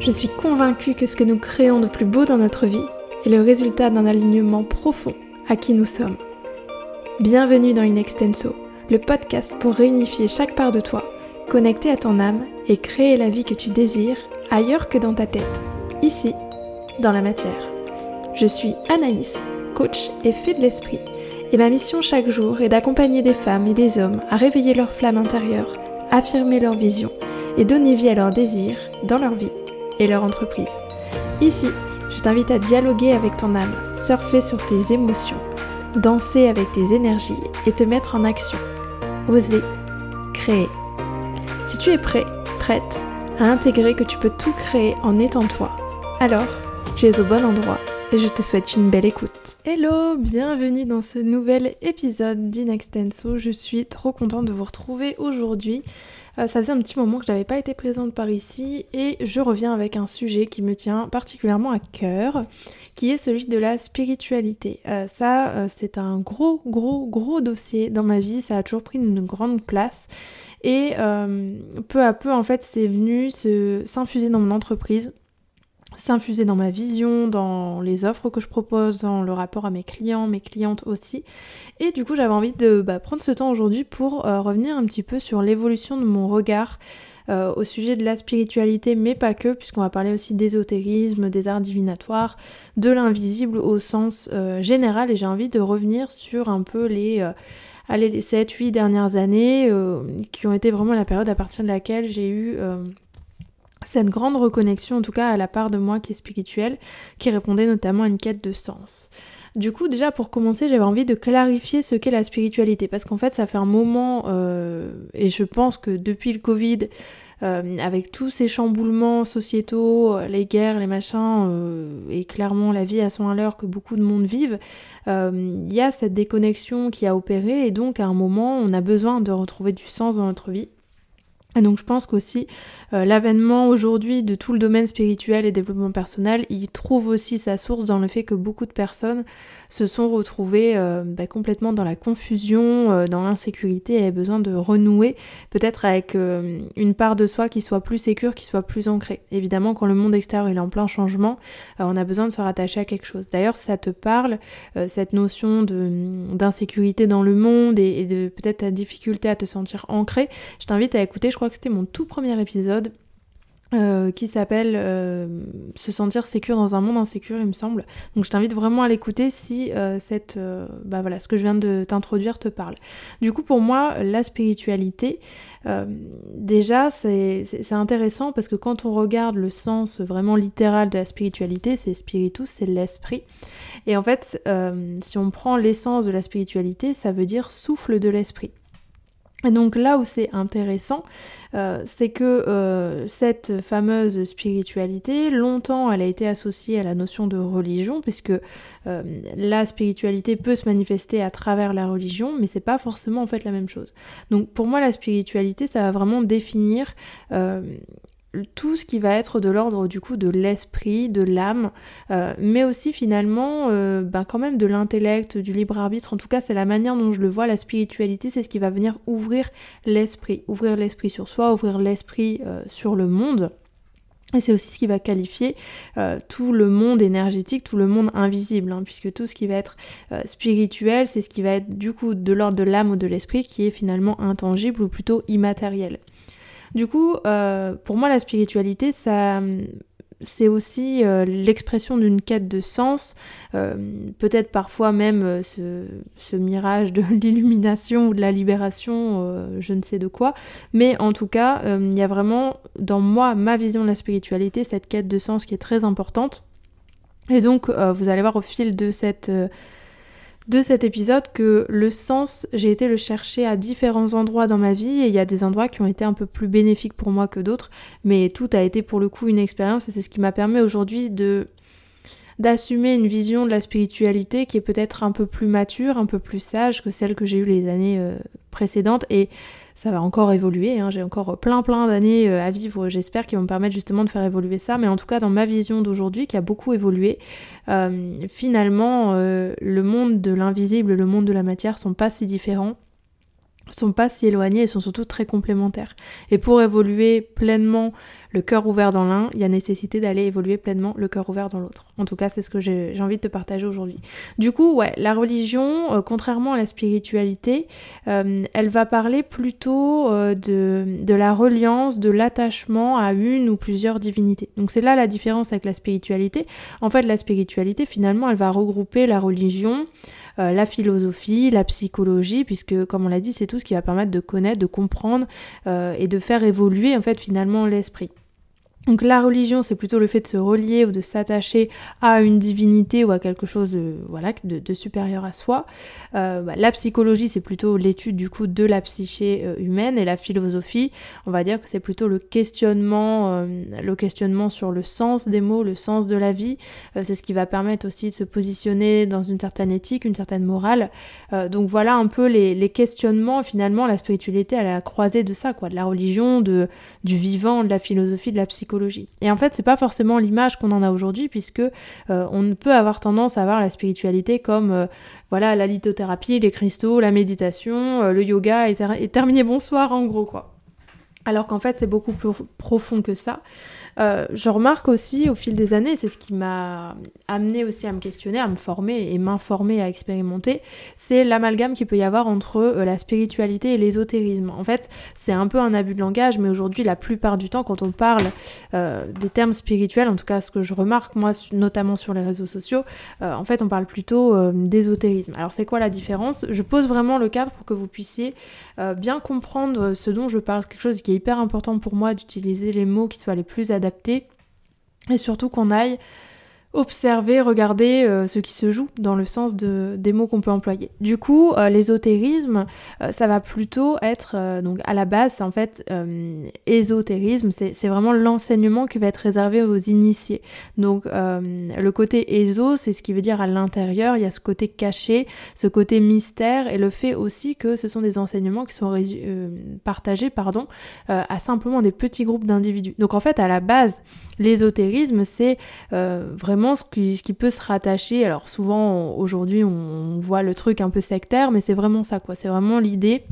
Je suis convaincue que ce que nous créons de plus beau dans notre vie est le résultat d'un alignement profond à qui nous sommes. Bienvenue dans Inextenso, le podcast pour réunifier chaque part de toi, connecter à ton âme et créer la vie que tu désires ailleurs que dans ta tête, ici, dans la matière. Je suis Anaïs, coach et fée de l'esprit, et ma mission chaque jour est d'accompagner des femmes et des hommes à réveiller leur flamme intérieure, affirmer leur vision et donner vie à leurs désirs dans leur vie et leur entreprise. Ici, je t'invite à dialoguer avec ton âme, surfer sur tes émotions, danser avec tes énergies et te mettre en action. Oser, créer. Si tu es prêt, prête à intégrer que tu peux tout créer en étant toi, alors tu es au bon endroit et je te souhaite une belle écoute. Hello, bienvenue dans ce nouvel épisode d'Inextenso. Je suis trop contente de vous retrouver aujourd'hui. Euh, ça faisait un petit moment que je n'avais pas été présente par ici et je reviens avec un sujet qui me tient particulièrement à cœur, qui est celui de la spiritualité. Euh, ça, euh, c'est un gros, gros, gros dossier dans ma vie. Ça a toujours pris une grande place. Et peu à peu, en fait, c'est venu s'infuser dans mon entreprise s'infuser dans ma vision, dans les offres que je propose, dans le rapport à mes clients, mes clientes aussi. Et du coup, j'avais envie de bah, prendre ce temps aujourd'hui pour euh, revenir un petit peu sur l'évolution de mon regard euh, au sujet de la spiritualité, mais pas que, puisqu'on va parler aussi d'ésotérisme, des arts divinatoires, de l'invisible au sens euh, général. Et j'ai envie de revenir sur un peu les allez, les 7-8 dernières années, qui ont été vraiment la période à partir de laquelle j'ai eu cette grande reconnexion, en tout cas à la part de moi qui est spirituelle, qui répondait notamment à une quête de sens. Du coup, déjà pour commencer, j'avais envie de clarifier ce qu'est la spiritualité, parce qu'en fait, ça fait un moment, euh, et je pense que depuis le Covid, euh, avec tous ces chamboulements sociétaux, les guerres, les machins, euh, et clairement la vie à son l'heure que beaucoup de monde vivent, il y a cette déconnexion qui a opéré, et donc à un moment, on a besoin de retrouver du sens dans notre vie. Et donc je pense qu'aussi euh, l'avènement aujourd'hui de tout le domaine spirituel et développement personnel, il trouve aussi sa source dans le fait que beaucoup de personnes se sont retrouvées euh, bah, complètement dans la confusion, euh, dans l'insécurité et avaient besoin de renouer peut-être avec une part de soi qui soit plus sécure, qui soit plus ancrée. Évidemment quand le monde extérieur est en plein changement, on a besoin de se rattacher à quelque chose. D'ailleurs ça te parle, cette notion d'insécurité dans le monde et, et de peut-être ta difficulté à te sentir ancré, je t'invite à écouter, je crois que c'était mon tout premier épisode euh, qui s'appelle euh, Se sentir sécure dans un monde insécure, il me semble. Donc je t'invite vraiment à l'écouter si euh, cette, bah voilà, ce que je viens de t'introduire te parle. Du coup, pour moi, la spiritualité, déjà, c'est intéressant parce que quand on regarde le sens vraiment littéral de la spiritualité, c'est spiritus, c'est l'esprit. Et en fait, si on prend l'essence de la spiritualité, ça veut dire souffle de l'esprit. Et donc là où c'est intéressant, euh, c'est que euh, cette fameuse spiritualité, longtemps elle a été associée à la notion de religion, puisque euh, la spiritualité peut se manifester à travers la religion, mais c'est pas forcément en fait la même chose. Donc pour moi la spiritualité, ça va vraiment définir tout ce qui va être de l'ordre du coup de l'esprit, de l'âme, euh, mais aussi finalement euh, ben, quand même de l'intellect, du libre arbitre. En tout cas, c'est la manière dont je le vois. La spiritualité, c'est ce qui va venir ouvrir l'esprit, ouvrir l'esprit sur soi, ouvrir l'esprit euh, sur le monde. Et c'est aussi ce qui va qualifier tout le monde énergétique, tout le monde invisible, hein, puisque tout ce qui va être spirituel, c'est ce qui va être du coup de l'ordre de l'âme ou de l'esprit, qui est finalement intangible ou plutôt immatériel. Du coup, euh, pour moi, la spiritualité, c'est aussi euh, l'expression d'une quête de sens, euh, peut-être parfois même ce, mirage de l'illumination ou de la libération, je ne sais de quoi, mais en tout cas, il y a vraiment dans moi, ma vision de la spiritualité, cette quête de sens qui est très importante. Et donc, vous allez voir au fil de cette de cet épisode que le sens, j'ai été le chercher à différents endroits dans ma vie et il y a des endroits qui ont été un peu plus bénéfiques pour moi que d'autres, mais tout a été pour le coup une expérience et c'est ce qui m'a permis aujourd'hui de d'assumer une vision de la spiritualité qui est peut-être un peu plus mature, un peu plus sage que celle que j'ai eue les années euh, précédentes et ça va encore évoluer, hein. j'ai encore plein plein d'années euh, à vivre, j'espère, qui vont me permettre justement de faire évoluer ça, mais en tout cas dans ma vision d'aujourd'hui, qui a beaucoup évolué, euh, finalement euh, le monde de l'invisible le monde de la matière sont pas si différents. sont pas si éloignés et sont surtout très complémentaires. Et pour évoluer pleinement le cœur ouvert dans l'un, il y a nécessité d'aller évoluer pleinement le cœur ouvert dans l'autre. En tout cas, c'est ce que j'ai envie de te partager aujourd'hui. Du coup, ouais, la religion, euh, contrairement à la spiritualité, euh, elle va parler plutôt euh, de, de la reliance, de l'attachement à une ou plusieurs divinités. Donc c'est là la différence avec la spiritualité. En fait, la spiritualité, finalement, elle va regrouper la religion, euh, la philosophie, la psychologie, puisque comme on l'a dit, c'est tout ce qui va permettre de connaître, de comprendre euh, et de faire évoluer en fait finalement l'esprit. Donc la religion, c'est plutôt le fait de se relier ou de s'attacher à une divinité ou à quelque chose de, voilà, de, supérieur à soi. Euh, bah, la psychologie, c'est plutôt l'étude du coup de la psyché euh, humaine et la philosophie, on va dire que c'est plutôt le questionnement, euh, le questionnement sur le sens des mots, le sens de la vie. c'est ce qui va permettre aussi de se positionner dans une certaine éthique, une certaine morale. donc voilà un peu les, questionnements. Finalement, la spiritualité, elle a la croisée de ça, quoi, de la religion, du vivant, de la philosophie, de la psychologie et en fait, c'est pas forcément l'image qu'on en a aujourd'hui, puisque euh, on peut avoir tendance à voir la spiritualité comme euh, voilà la lithothérapie, les cristaux, la méditation, euh, le yoga, et, et terminer bonsoir en gros quoi. Alors qu'en fait, c'est beaucoup plus profond que ça. Euh, je remarque aussi au fil des années, c'est ce qui m'a amené aussi à me questionner, à me former et m'informer, à expérimenter, c'est l'amalgame qu'il peut y avoir entre euh, la spiritualité et l'ésotérisme. En fait, c'est un peu un abus de langage, mais aujourd'hui, la plupart du temps, quand on parle euh, des termes spirituels, en tout cas ce que je remarque moi, notamment sur les réseaux sociaux, en fait, on parle plutôt d'ésotérisme. Alors, c'est quoi la différence? Je pose vraiment le cadre pour que vous puissiez bien comprendre ce dont je parle, quelque chose qui est hyper important pour moi d'utiliser les mots qui soient les plus adaptés et surtout qu'on aille observer, regarder euh, ce qui se joue dans le sens de, des mots qu'on peut employer. Du coup, euh, l'ésotérisme, euh, ça va plutôt être, donc à la base, c'est en fait ésotérisme, c'est vraiment l'enseignement qui va être réservé aux initiés. Donc le côté éso, c'est ce qui veut dire à l'intérieur, il y a ce côté caché, ce côté mystère, et le fait aussi que ce sont des enseignements qui sont partagés pardon, à simplement des petits groupes d'individus. Donc en fait, à la base, l'ésotérisme, c'est vraiment ce qui, peut se rattacher. Alors souvent aujourd'hui on voit le truc un peu sectaire, mais c'est vraiment ça quoi. C'est vraiment l'idée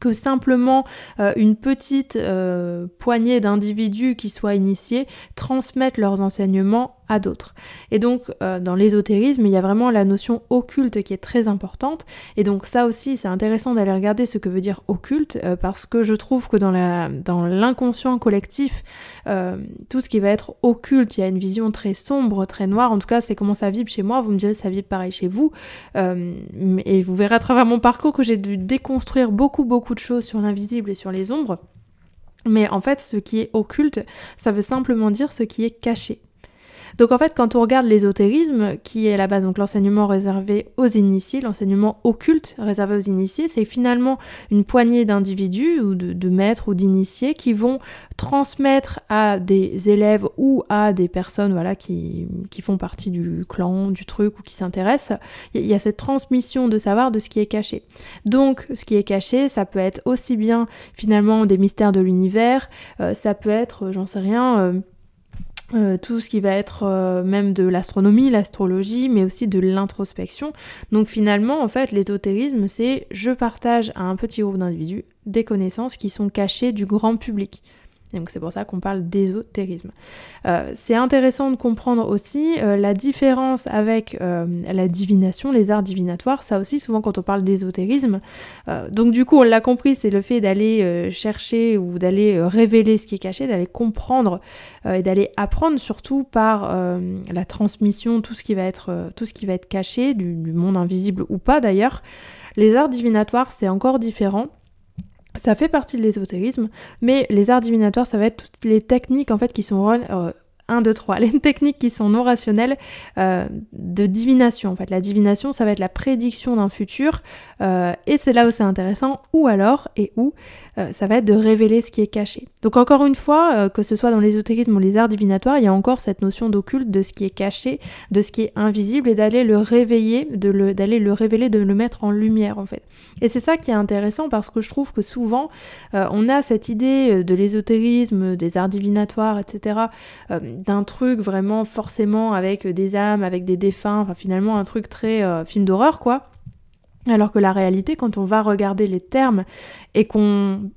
que simplement euh, une petite euh, poignée d'individus qui soient initiés transmettent leurs enseignements à d'autres. Et donc euh, dans l'ésotérisme, il y a vraiment la notion occulte qui est très importante. Et donc ça aussi, c'est intéressant d'aller regarder ce que veut dire occulte, parce que je trouve que dans l'inconscient dans collectif, tout ce qui va être occulte, il y a une vision très sombre, très noire. En tout cas, c'est comment ça vibre chez moi. Vous me direz ça vibre pareil chez vous. et vous verrez à travers mon parcours que j'ai dû déconstruire beaucoup, beaucoup de choses sur l'invisible et sur les ombres. Mais en fait, ce qui est occulte, ça veut simplement dire ce qui est caché. Donc en fait, quand on regarde l'ésotérisme, qui est là-bas donc l'enseignement réservé aux initiés, l'enseignement occulte réservé aux initiés, c'est finalement une poignée d'individus ou de, maîtres ou d'initiés qui vont transmettre à des élèves ou à des personnes voilà, qui, qui font partie du clan, du truc ou qui s'intéressent, il y a cette transmission de savoir de ce qui est caché. Donc ce qui est caché, ça peut être aussi bien finalement des mystères de l'univers, euh, ça peut être, j'en sais rien, euh, euh, tout ce qui va être euh, même de l'astronomie, l'astrologie, mais aussi de l'introspection. Donc finalement, en fait, l'ésotérisme, c'est je partage à un petit groupe d'individus des connaissances qui sont cachées du grand public c'est pour ça qu'on parle d'ésotérisme. Euh, c'est intéressant de comprendre aussi euh, la différence avec euh, la divination, les arts divinatoires. Ça aussi, souvent quand on parle d'ésotérisme. donc du coup, on l'a compris, c'est le fait d'aller chercher ou d'aller révéler ce qui est caché, d'aller comprendre et d'aller apprendre surtout par la transmission tout ce qui va être, tout ce qui va être caché, du monde invisible ou pas d'ailleurs. Les arts divinatoires, c'est encore différent. Ça fait partie de l'ésotérisme, mais les arts divinatoires, ça va être toutes les techniques en fait qui sont 1, 2, 3. Les techniques qui sont non rationnelles euh, de divination. En fait, la divination, ça va être la prédiction d'un futur. Euh, et c'est là où c'est intéressant. Ou alors, et où, euh, ça va être de révéler ce qui est caché. Donc encore une fois, que ce soit dans l'ésotérisme ou les arts divinatoires, il y a encore cette notion d'occulte, de ce qui est caché, de ce qui est invisible, et d'aller le réveiller, d'aller le, le révéler, de le mettre en lumière, en fait. Et c'est ça qui est intéressant parce que je trouve que souvent, on a cette idée de l'ésotérisme, des arts divinatoires, etc d'un truc vraiment forcément avec des âmes, avec des défunts, enfin finalement un truc très euh, film d'horreur quoi. Alors que la réalité, quand on va regarder les termes et qu'on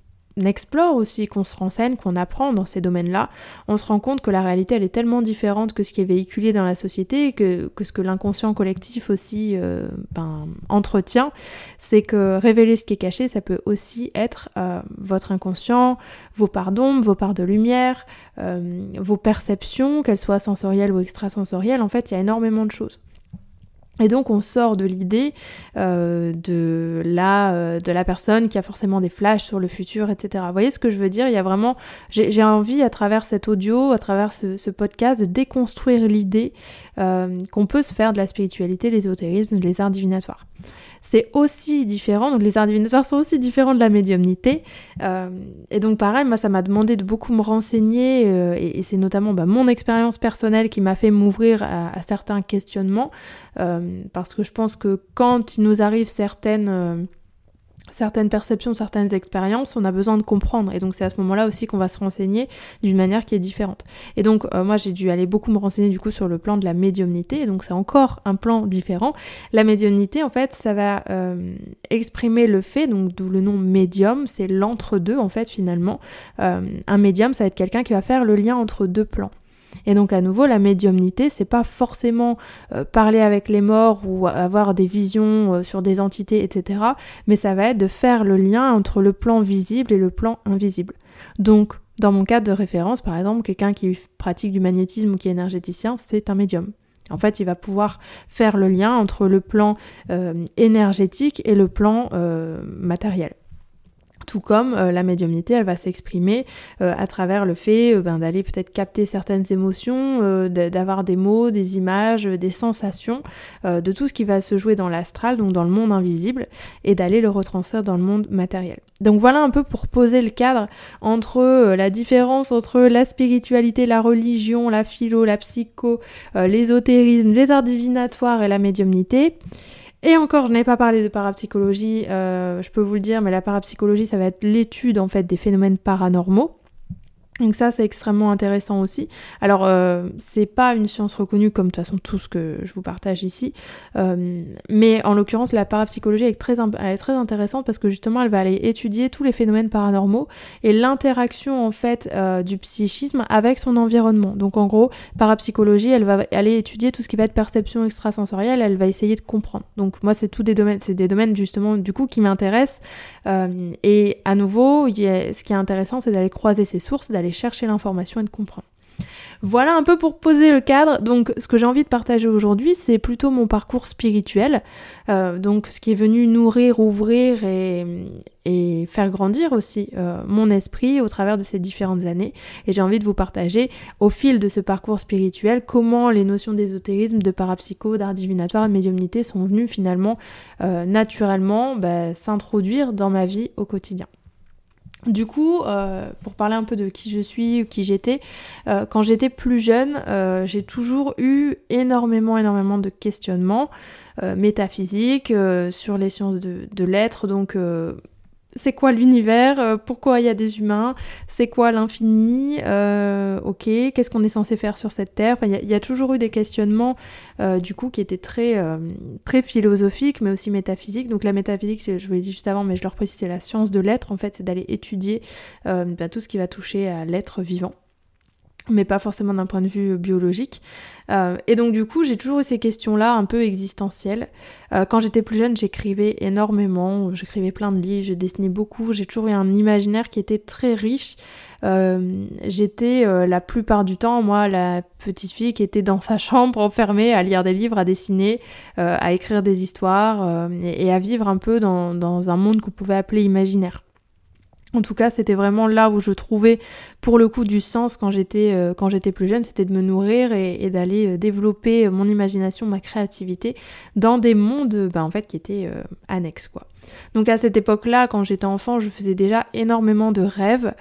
explore aussi, qu'on se renseigne, qu'on apprend dans ces domaines-là, on se rend compte que la réalité elle est tellement différente que ce qui est véhiculé dans la société, que, que ce que l'inconscient collectif aussi euh, ben, entretient, c'est que révéler ce qui est caché, ça peut aussi être euh, votre inconscient, vos parts d'ombre, vos parts de lumière, euh, vos perceptions, qu'elles soient sensorielles ou extrasensorielles, en fait il y a énormément de choses. Et donc on sort de l'idée euh, de, la, euh, de la personne qui a forcément des flashs sur le futur, etc. Vous voyez ce que je veux dire? Il y a vraiment, j'ai envie à travers cet audio, à travers ce, podcast, de déconstruire l'idée euh, qu'on peut se faire de la spiritualité, l'ésotérisme, les arts divinatoires c'est aussi différent, donc les arts divinatoires sont aussi différents de la médiumnité. Euh, et donc pareil, moi ça m'a demandé de beaucoup me renseigner, euh, et, c'est notamment bah, mon expérience personnelle qui m'a fait m'ouvrir à, certains questionnements, euh, parce que je pense que quand il nous arrive certaines certaines perceptions, certaines expériences, on a besoin de comprendre. Et donc c'est à ce moment-là aussi qu'on va se renseigner d'une manière qui est différente. Et donc euh, moi j'ai dû aller beaucoup me renseigner du coup sur le plan de la médiumnité. Et donc c'est encore un plan différent. La médiumnité en fait ça va euh, exprimer le fait, donc d'où le nom médium, c'est l'entre-deux en fait finalement. Euh, un médium ça va être quelqu'un qui va faire le lien entre deux plans. Et donc à nouveau, la médiumnité, c'est pas forcément euh, parler avec les morts ou avoir des visions euh, sur des entités, etc. Mais ça va être de faire le lien entre le plan visible et le plan invisible. Donc, dans mon cadre de référence, par exemple, quelqu'un qui pratique du magnétisme ou qui est énergéticien, c'est un médium. En fait, il va pouvoir faire le lien entre le plan euh, énergétique et le plan matériel. Tout comme euh, la médiumnité, elle va s'exprimer euh, à travers le fait euh, ben, d'aller peut-être capter certaines émotions, d'avoir des mots, des images, des sensations, de tout ce qui va se jouer dans l'astral, donc dans le monde invisible, et d'aller le retranscrire dans le monde matériel. Donc voilà un peu pour poser le cadre entre la différence entre la spiritualité, la religion, la philo, la psycho, l'ésotérisme, les arts divinatoires et la médiumnité. Et encore, je n'ai pas parlé de parapsychologie, euh, je peux vous le dire, mais la parapsychologie, ça va être l'étude en fait des phénomènes paranormaux. Donc ça c'est extrêmement intéressant aussi. Alors euh, c'est pas une science reconnue comme de toute façon tout ce que je vous partage ici, euh, mais en l'occurrence la parapsychologie est très, est très intéressante parce que justement elle va aller étudier tous les phénomènes paranormaux et l'interaction en fait euh, du psychisme avec son environnement. Donc en gros parapsychologie elle va aller étudier tout ce qui va être perception extrasensorielle, elle va essayer de comprendre. Donc moi c'est tous des domaines, c'est des domaines justement du coup qui m'intéressent et à nouveau ce qui est intéressant c'est d'aller croiser ces sources, d'aller chercher l'information et de comprendre. Voilà un peu pour poser le cadre. Donc, ce que j'ai envie de partager aujourd'hui, c'est plutôt mon parcours spirituel. Euh, donc, ce qui est venu nourrir, ouvrir et, faire grandir aussi euh, mon esprit au travers de ces différentes années. Et j'ai envie de vous partager au fil de ce parcours spirituel comment les notions d'ésotérisme, de parapsycho, d'art divinatoire de médiumnité sont venues finalement euh, naturellement bah, s'introduire dans ma vie au quotidien. Du coup, euh, pour parler un peu de qui je suis, ou qui j'étais, euh, quand j'étais plus jeune, euh, j'ai toujours eu énormément, énormément de questionnements métaphysiques sur les sciences de, de l'être, donc c'est quoi l'univers, euh, pourquoi il y a des humains, c'est quoi l'infini, euh, ok, qu'est-ce qu'on est censé faire sur cette terre? il y, a toujours eu des questionnements euh, du coup qui étaient très, très philosophiques mais aussi métaphysiques. Donc la métaphysique, je vous l'ai dit juste avant, mais je leur précise, c'est la science de l'être. En fait, c'est d'aller étudier bah, tout ce qui va toucher à l'être vivant mais pas forcément d'un point de vue euh, biologique. Euh, et donc du coup, j'ai toujours eu ces questions-là un peu existentielles. Euh, quand j'étais plus jeune, j'écrivais énormément, j'écrivais plein de livres, je dessinais beaucoup, j'ai toujours eu un imaginaire qui était très riche. j'étais la plupart du temps, moi, la petite fille qui était dans sa chambre enfermée à lire des livres, à dessiner, à écrire des histoires et, à vivre un peu dans, dans un monde qu'on pouvait appeler imaginaire. En tout cas, c'était vraiment là où je trouvais pour le coup du sens quand j'étais euh, plus jeune, c'était de me nourrir et, d'aller euh, développer euh, mon imagination, ma créativité dans des mondes bah, en fait qui étaient annexes. Donc à cette époque-là, quand j'étais enfant, je faisais déjà énormément de rêves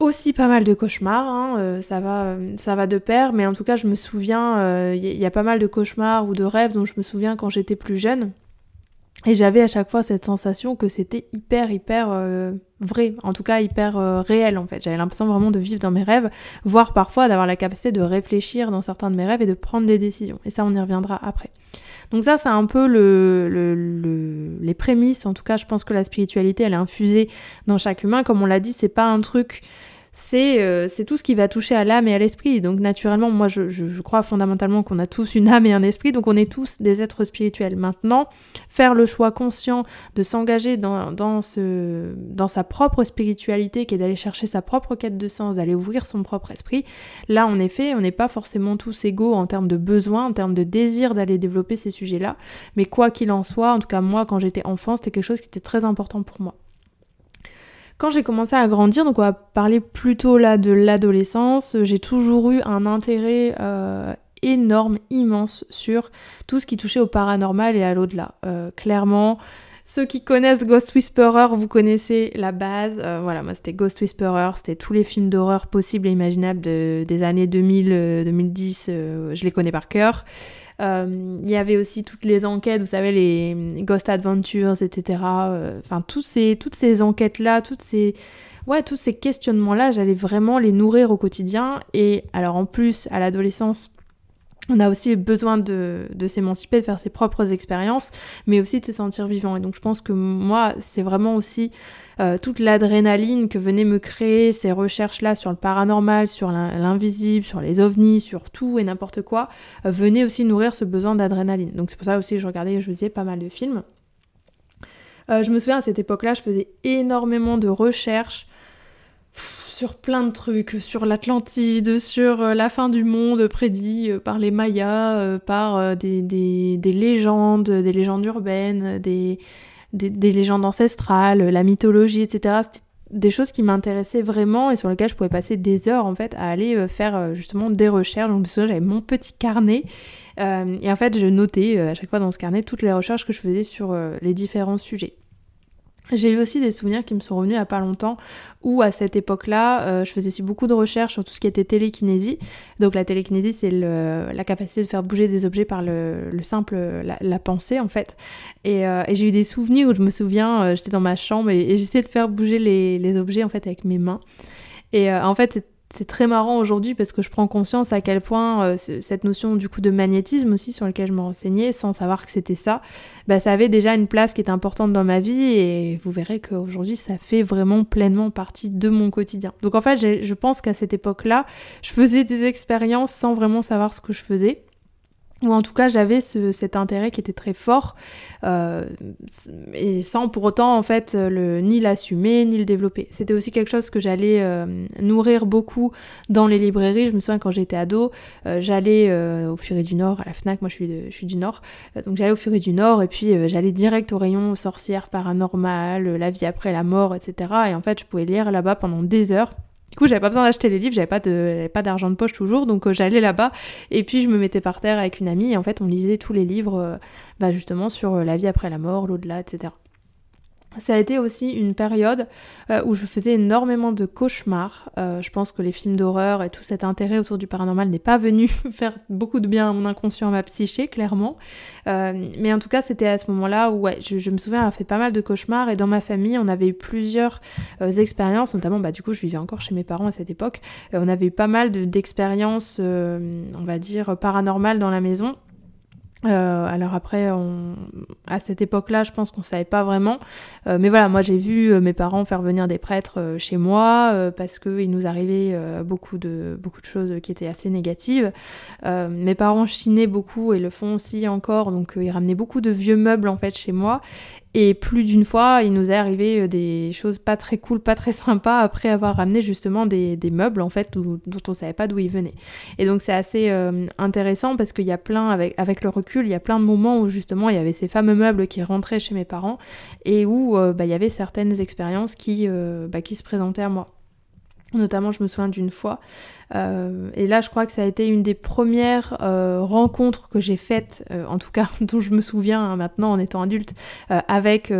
aussi pas mal de cauchemars, hein, ça, va, ça va de pair, mais en tout cas je me souviens, il y, a pas mal de cauchemars ou de rêves dont je me souviens quand j'étais plus jeune. Et j'avais à chaque fois cette sensation que c'était hyper, hyper euh, vrai, en tout cas hyper euh, réel en fait. J'avais l'impression vraiment de vivre dans mes rêves, voire parfois d'avoir la capacité de réfléchir dans certains de mes rêves et de prendre des décisions. Et ça, on y reviendra après. Donc ça, c'est un peu le, les prémices. En tout cas, je pense que la spiritualité, elle est infusée dans chaque humain. Comme on l'a dit, c'est pas un truc euh, c'est tout ce qui va toucher à l'âme et à l'esprit. Donc naturellement, moi je, crois fondamentalement qu'on a tous une âme et un esprit, donc on est tous des êtres spirituels. Maintenant, faire le choix conscient de s'engager dans, dans, sa propre spiritualité, qui est d'aller chercher sa propre quête de sens, d'aller ouvrir son propre esprit, là en effet, on n'est pas forcément tous égaux en termes de besoins, en termes de désir d'aller développer ces sujets-là. Mais quoi qu'il en soit, en tout cas moi quand j'étais enfant, c'était quelque chose qui était très important pour moi. Quand j'ai commencé à grandir, donc on va parler plutôt là de l'adolescence, j'ai toujours eu un intérêt euh, énorme, immense sur tout ce qui touchait au paranormal et à l'au-delà. Euh, clairement, ceux qui connaissent Ghost Whisperer, vous connaissez la base. Euh, voilà, moi c'était Ghost Whisperer, c'était tous les films d'horreur possibles et imaginables des années 2000, 2010, je les connais par cœur. Euh, il y avait aussi toutes les enquêtes, vous savez, les Ghost Adventures, etc. Euh, enfin, ces, toutes ces enquêtes-là, toutes ces... Ouais, tous ces questionnements-là, j'allais vraiment les nourrir au quotidien. Et alors en plus, à l'adolescence, on a aussi besoin de, s'émanciper, de faire ses propres expériences, mais aussi de se sentir vivant. Et donc je pense que moi, c'est vraiment aussi euh, toute l'adrénaline que venaient me créer ces recherches-là sur le paranormal, sur l'invisible, sur les ovnis, sur tout et n'importe quoi, euh, venait aussi nourrir ce besoin d'adrénaline. Donc c'est pour ça aussi que je regardais, je disais, pas mal de films. Euh, je me souviens à cette époque-là, je faisais énormément de recherches sur plein de trucs, sur l'Atlantide, sur la fin du monde prédit par les Mayas, par des, des, légendes, des légendes urbaines, des, des, légendes ancestrales, la mythologie, etc. C'était des choses qui m'intéressaient vraiment et sur lesquelles je pouvais passer des heures en fait à aller euh, faire euh, justement des recherches. Donc j'avais mon petit carnet euh, et en fait je notais à chaque fois dans ce carnet toutes les recherches que je faisais sur les différents sujets. J'ai eu aussi des souvenirs qui me sont revenus il n'y a pas longtemps où à cette époque-là, euh, je faisais aussi beaucoup de recherches sur tout ce qui était télékinésie. Donc la télékinésie, c'est la capacité de faire bouger des objets par le, simple, la, pensée en fait. Euh, et, j'ai eu des souvenirs où je me souviens, euh, j'étais dans ma chambre et, j'essayais de faire bouger les, les, objets en fait avec mes mains. Et en fait, c'est très marrant aujourd'hui parce que je prends conscience à quel point euh, cette notion du coup de magnétisme aussi sur lequel je me renseignais sans savoir que c'était ça, bah, ça avait déjà une place qui est importante dans ma vie et vous verrez qu'aujourd'hui ça fait vraiment pleinement partie de mon quotidien. Donc en fait je pense qu'à cette époque-là, je faisais des expériences sans vraiment savoir ce que je faisais ou en tout cas j'avais cet intérêt qui était très fort euh, et sans pour autant en fait le, ni l'assumer ni le développer. C'était aussi quelque chose que j'allais euh, nourrir beaucoup dans les librairies. Je me souviens quand j'étais ado, euh, j'allais au Furet du Nord, à la FNAC, moi je suis, du Nord, donc j'allais au Furet du Nord et puis j'allais direct au rayon sorcières, paranormales, la vie après la mort, etc. Et en fait je pouvais lire là-bas pendant des heures du coup, j'avais pas besoin d'acheter les livres, j'avais pas d'argent de poche toujours, donc euh, j'allais là-bas et puis je me mettais par terre avec une amie et en fait on lisait tous les livres, euh, bah, justement sur euh, la vie après la mort, l'au-delà, etc. Ça a été aussi une période euh, où je faisais énormément de cauchemars. Euh, je pense que les films d'horreur et tout cet intérêt autour du paranormal n'est pas venu faire beaucoup de bien à mon inconscient, à ma psyché, clairement. Euh, mais en tout cas, c'était à ce moment-là où je, me souviens avoir fait pas mal de cauchemars et dans ma famille, on avait eu plusieurs expériences, notamment, bah, du coup, je vivais encore chez mes parents à cette époque. on avait eu pas mal d'expériences, on va dire, paranormales dans la maison. Euh, alors après, à cette époque-là, je pense qu'on savait pas vraiment. Euh, mais voilà, moi j'ai vu euh, mes parents faire venir des prêtres chez moi parce qu'il nous arrivait beaucoup, de, beaucoup de choses qui étaient assez négatives. mes parents chinaient beaucoup et le font aussi encore, donc ils ramenaient beaucoup de vieux meubles en fait chez moi. Et plus d'une fois, il nous est arrivé euh, des choses pas très cool, pas très sympas après avoir ramené justement des, meubles en fait dont on savait pas d'où ils venaient. Et donc c'est assez euh, intéressant parce qu'il y a plein, avec, avec le recul, il y a plein de moments où justement il y avait ces fameux meubles qui rentraient chez mes parents et où euh, bah, il y avait certaines expériences qui, bah, qui se présentaient à moi. Notamment, je me souviens d'une fois, euh, et là je crois que ça a été une des premières euh, rencontres que j'ai faites, euh, en tout cas dont je me souviens hein, maintenant en étant adulte, avec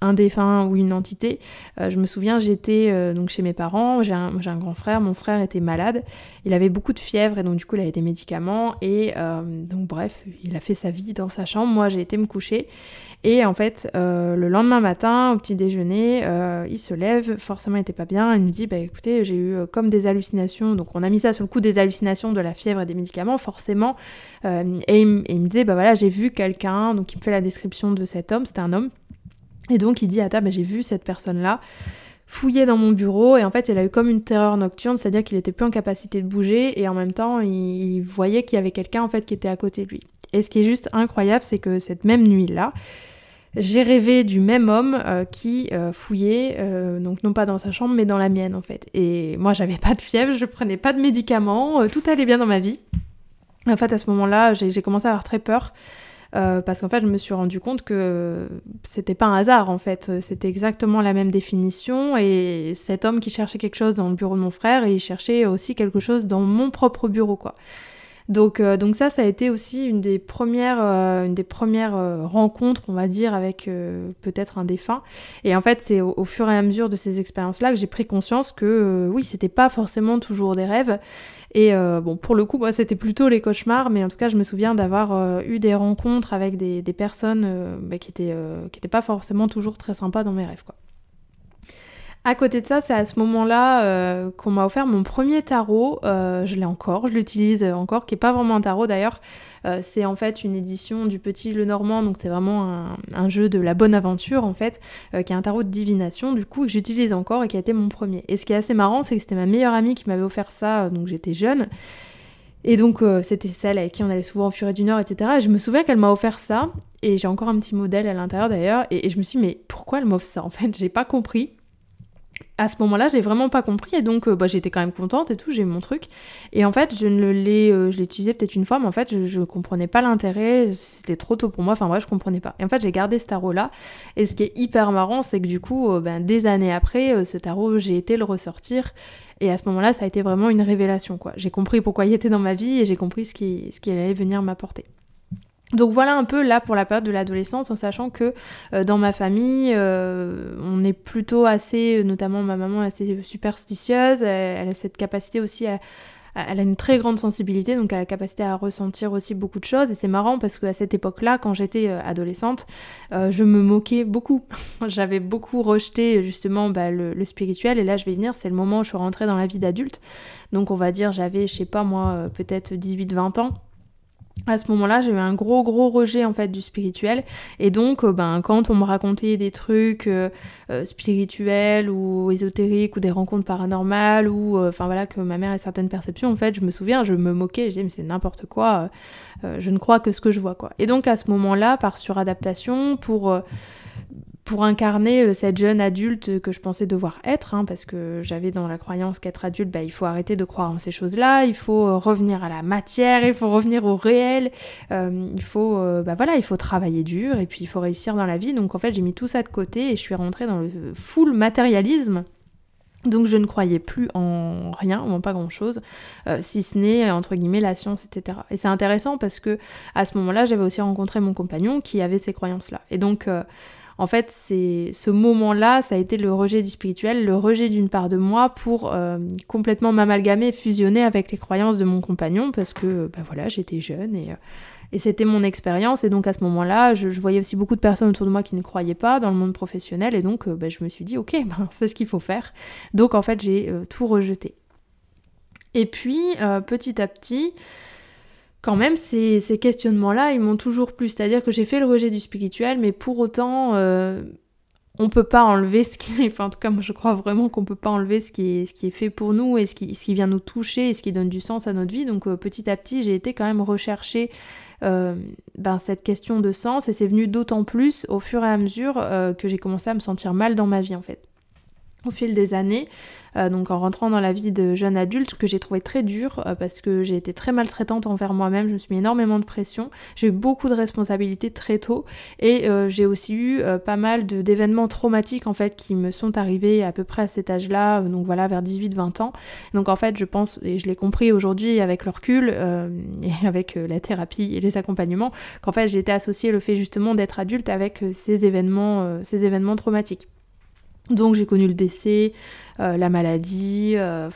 un défunt ou une entité. Je me souviens, j'étais donc chez mes parents, j'ai un, grand frère, mon frère était malade, il avait beaucoup de fièvre et donc du coup il avait des médicaments et donc bref, il a fait sa vie dans sa chambre, moi j'ai été me coucher et en fait le lendemain matin au petit déjeuner, il se lève, forcément il était pas bien, il nous dit bah écoutez j'ai eu comme des hallucinations, donc on a mis ça sur le coup des hallucinations de la fièvre et des médicaments forcément et, il, me disait bah voilà j'ai vu quelqu'un, donc il me fait la description de cet homme, c'était un homme et donc il dit à table, j'ai vu cette personne-là fouiller dans mon bureau et en fait il a eu comme une terreur nocturne, c'est-à-dire qu'il était plus en capacité de bouger et en même temps il, voyait qu'il y avait quelqu'un en fait qui était à côté de lui. Et ce qui est juste incroyable, c'est que cette même nuit-là, j'ai rêvé du même homme euh, qui euh, fouillait, euh, donc non pas dans sa chambre, mais dans la mienne en fait. Et moi j'avais pas de fièvre, je prenais pas de médicaments, tout allait bien dans ma vie. En fait à ce moment-là, j'ai commencé à avoir très peur. Parce qu'en fait, je me suis rendu compte que c'était pas un hasard, en fait. C'était exactement la même définition. Et cet homme qui cherchait quelque chose dans le bureau de mon frère, il cherchait aussi quelque chose dans mon propre bureau, quoi. Donc, euh, donc ça, ça a été aussi une des premières, euh, une des premières rencontres, on va dire, avec peut-être un défunt. Et en fait, c'est au, fur et à mesure de ces expériences-là que j'ai pris conscience que oui, c'était pas forcément toujours des rêves et euh, bon, pour le coup, moi, c'était plutôt les cauchemars, mais en tout cas, je me souviens d'avoir euh, eu des rencontres avec des, personnes euh, bah, qui n'étaient qui pas forcément toujours très sympas dans mes rêves, quoi. À côté de ça, c'est à ce moment-là qu'on m'a offert mon premier tarot. je l'ai encore, je l'utilise encore, qui est pas vraiment un tarot d'ailleurs. Euh, c'est en fait une édition du Petit Le Normand, donc c'est vraiment un, jeu de la bonne aventure en fait, euh, qui est un tarot de divination du coup que j'utilise encore et qui a été mon premier. Et ce qui est assez marrant, c'est que c'était ma meilleure amie qui m'avait offert ça, euh, donc j'étais jeune. Et donc c'était celle avec qui on allait souvent en Furet du Nord, etc. Et je me souviens qu'elle m'a offert ça, et j'ai encore un petit modèle à l'intérieur d'ailleurs, et, et, je me suis dit mais pourquoi elle m'offre ça en fait? J'ai pas compris à ce moment-là, j'ai vraiment pas compris et donc euh, bah, j'étais quand même contente et tout, j'ai mon truc. Et en fait, je ne l'ai, euh, je l'ai utilisé peut-être une fois, mais en fait, je, je comprenais pas l'intérêt, c'était trop tôt pour moi. Enfin bref, je comprenais pas. Et en fait, j'ai gardé ce tarot là. Et ce qui est hyper marrant, c'est que du coup, euh, ben, des années après, ce tarot, j'ai été le ressortir. Et à ce moment-là, ça a été vraiment une révélation, quoi. J'ai compris pourquoi il était dans ma vie et j'ai compris ce qui, ce qui allait venir m'apporter. Donc voilà un peu là pour la période de l'adolescence, en sachant que euh, dans ma famille, euh, on est plutôt assez, notamment ma maman assez superstitieuse, elle, a cette capacité aussi à, elle a une très grande sensibilité, donc elle a la capacité à ressentir aussi beaucoup de choses. Et c'est marrant parce qu'à cette époque-là, quand j'étais euh, adolescente, je me moquais beaucoup. J'avais beaucoup rejeté justement bah, le, le, spirituel. Et là, je vais venir, c'est le moment où je suis rentrée dans la vie d'adulte. Donc on va dire, j'avais, je sais pas moi, peut-être 18-20 ans à ce moment-là, j'ai eu un gros gros rejet en fait du spirituel et donc euh, ben quand on me racontait des trucs euh, euh, spirituels ou ésotériques ou des rencontres paranormales ou enfin voilà que ma mère ait certaines perceptions en fait, je me souviens, je me moquais, je disais mais c'est n'importe quoi, je ne crois que ce que je vois quoi. Et donc à ce moment-là, par suradaptation pour pour incarner euh, cette jeune adulte que je pensais devoir être, hein, parce que j'avais dans la croyance qu'être adulte, bah, il faut arrêter de croire en ces choses-là, il faut euh, revenir à la matière, il faut revenir au réel, euh, il faut, bah voilà, il faut travailler dur et puis il faut réussir dans la vie. Donc en fait, j'ai mis tout ça de côté et je suis rentrée dans le full matérialisme. Donc je ne croyais plus en rien, ou en pas grand-chose, si ce n'est entre guillemets la science, etc. Et c'est intéressant parce que à ce moment-là, j'avais aussi rencontré mon compagnon qui avait ces croyances-là. Et donc en fait, c'est ce moment-là, ça a été le rejet du spirituel, le rejet d'une part de moi pour euh, complètement m'amalgamer, fusionner avec les croyances de mon compagnon, parce que voilà, j'étais jeune et, euh, et c'était mon expérience. Et donc à ce moment-là, je, voyais aussi beaucoup de personnes autour de moi qui ne croyaient pas dans le monde professionnel, et donc ben, je me suis dit, ok, ben, c'est ce qu'il faut faire. Donc en fait, j'ai tout rejeté. Et puis, petit à petit, quand même, ces, questionnements-là, ils m'ont toujours plu. C'est-à-dire que j'ai fait le rejet du spirituel, mais pour autant, euh, on peut pas enlever ce qui. Enfin, en tout cas, moi, je crois vraiment qu'on peut pas enlever ce qui est, fait pour nous et ce qui, vient nous toucher et ce qui donne du sens à notre vie. Donc, euh, petit à petit, j'ai été quand même rechercher euh, ben, cette question de sens et c'est venu d'autant plus au fur et à mesure que j'ai commencé à me sentir mal dans ma vie, en fait. Au fil des années, euh, donc en rentrant dans la vie de jeune adulte, que j'ai trouvé très dur euh, parce que j'ai été très maltraitante envers moi-même, je me suis mis énormément de pression, j'ai eu beaucoup de responsabilités très tôt et euh, j'ai aussi eu pas mal d'événements traumatiques en fait qui me sont arrivés à peu près à cet âge-là, donc voilà vers 18-20 ans. Donc en fait je pense, et je l'ai compris aujourd'hui avec le recul et avec la thérapie et les accompagnements, qu'en fait j'ai été associée le fait justement d'être adulte avec ces événements, ces événements traumatiques. Donc j'ai connu le décès, euh, la maladie, euh,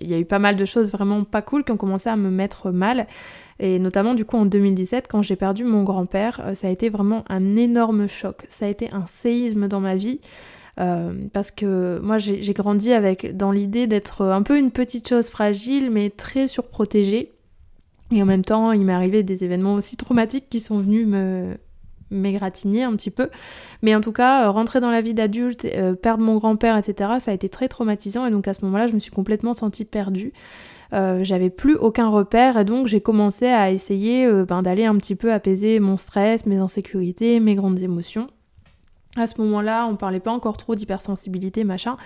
il y a eu pas mal de choses vraiment pas cool qui ont commencé à me mettre mal. Et notamment du coup en 2017 quand j'ai perdu mon grand-père, euh, ça a été vraiment un énorme choc. Ça a été un séisme dans ma vie. parce que moi j'ai grandi avec dans l'idée d'être un peu une petite chose fragile mais très surprotégée. Et en même temps, il m'est arrivé des événements aussi traumatiques qui sont venus me, m'égratigner un petit peu. Mais en tout cas, euh, rentrer dans la vie d'adulte, euh, perdre mon grand-père, etc., ça a été très traumatisant. Et donc à ce moment-là, je me suis complètement sentie perdue. Euh, j'avais plus aucun repère et donc j'ai commencé à essayer ben, d'aller un petit peu apaiser mon stress, mes insécurités, mes grandes émotions. À ce moment-là, on parlait pas encore trop d'hypersensibilité, machin.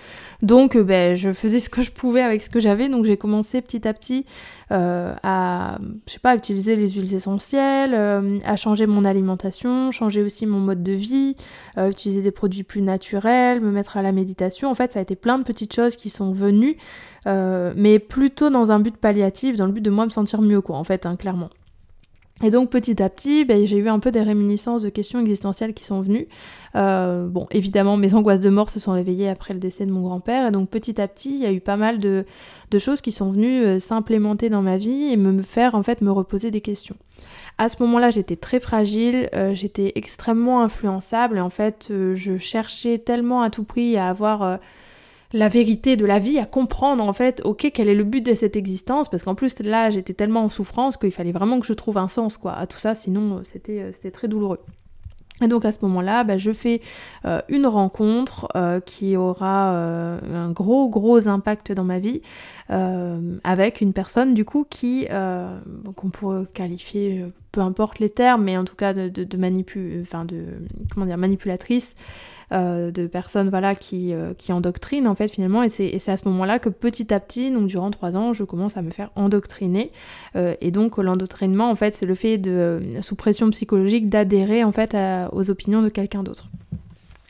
Donc, euh, ben, je faisais ce que je pouvais avec ce que j'avais. Donc, j'ai commencé petit à petit euh, à, je sais pas, utiliser les huiles essentielles, euh, à changer mon alimentation, changer aussi mon mode de vie, utiliser des produits plus naturels, me mettre à la méditation. En fait, ça a été plein de petites choses qui sont venues, mais plutôt dans un but palliatif, dans le but de moi me sentir mieux, quoi, en fait, hein, clairement. Et donc petit à petit, ben, j'ai eu un peu des réminiscences de questions existentielles qui sont venues. Euh, bon, évidemment, mes angoisses de mort se sont réveillées après le décès de mon grand-père, et donc petit à petit, il y a eu pas mal de, choses qui sont venues euh, s'implémenter dans ma vie et me faire en fait me reposer des questions. À ce moment-là, j'étais très fragile, euh, j'étais extrêmement influençable, et en fait, je cherchais tellement à tout prix à avoir la vérité de la vie, à comprendre en fait, ok, quel est le but de cette existence, parce qu'en plus là j'étais tellement en souffrance qu'il fallait vraiment que je trouve un sens quoi à tout ça, sinon euh, c'était, euh, c'était très douloureux. Et donc à ce moment-là, bah, je fais euh, une rencontre qui aura un gros gros impact dans ma vie avec une personne du coup qui qu'on pourrait qualifier, peu importe les termes, mais en tout cas de, de, de enfin de comment dire manipulatrice. Euh, de personnes voilà, qui, euh, qui endoctrinent en fait finalement et c'est à ce moment-là que petit à petit, donc durant trois ans, je commence à me faire endoctriner euh, et donc l'endoctrinement en fait c'est le fait de, sous pression psychologique d'adhérer en fait aux opinions de quelqu'un d'autre.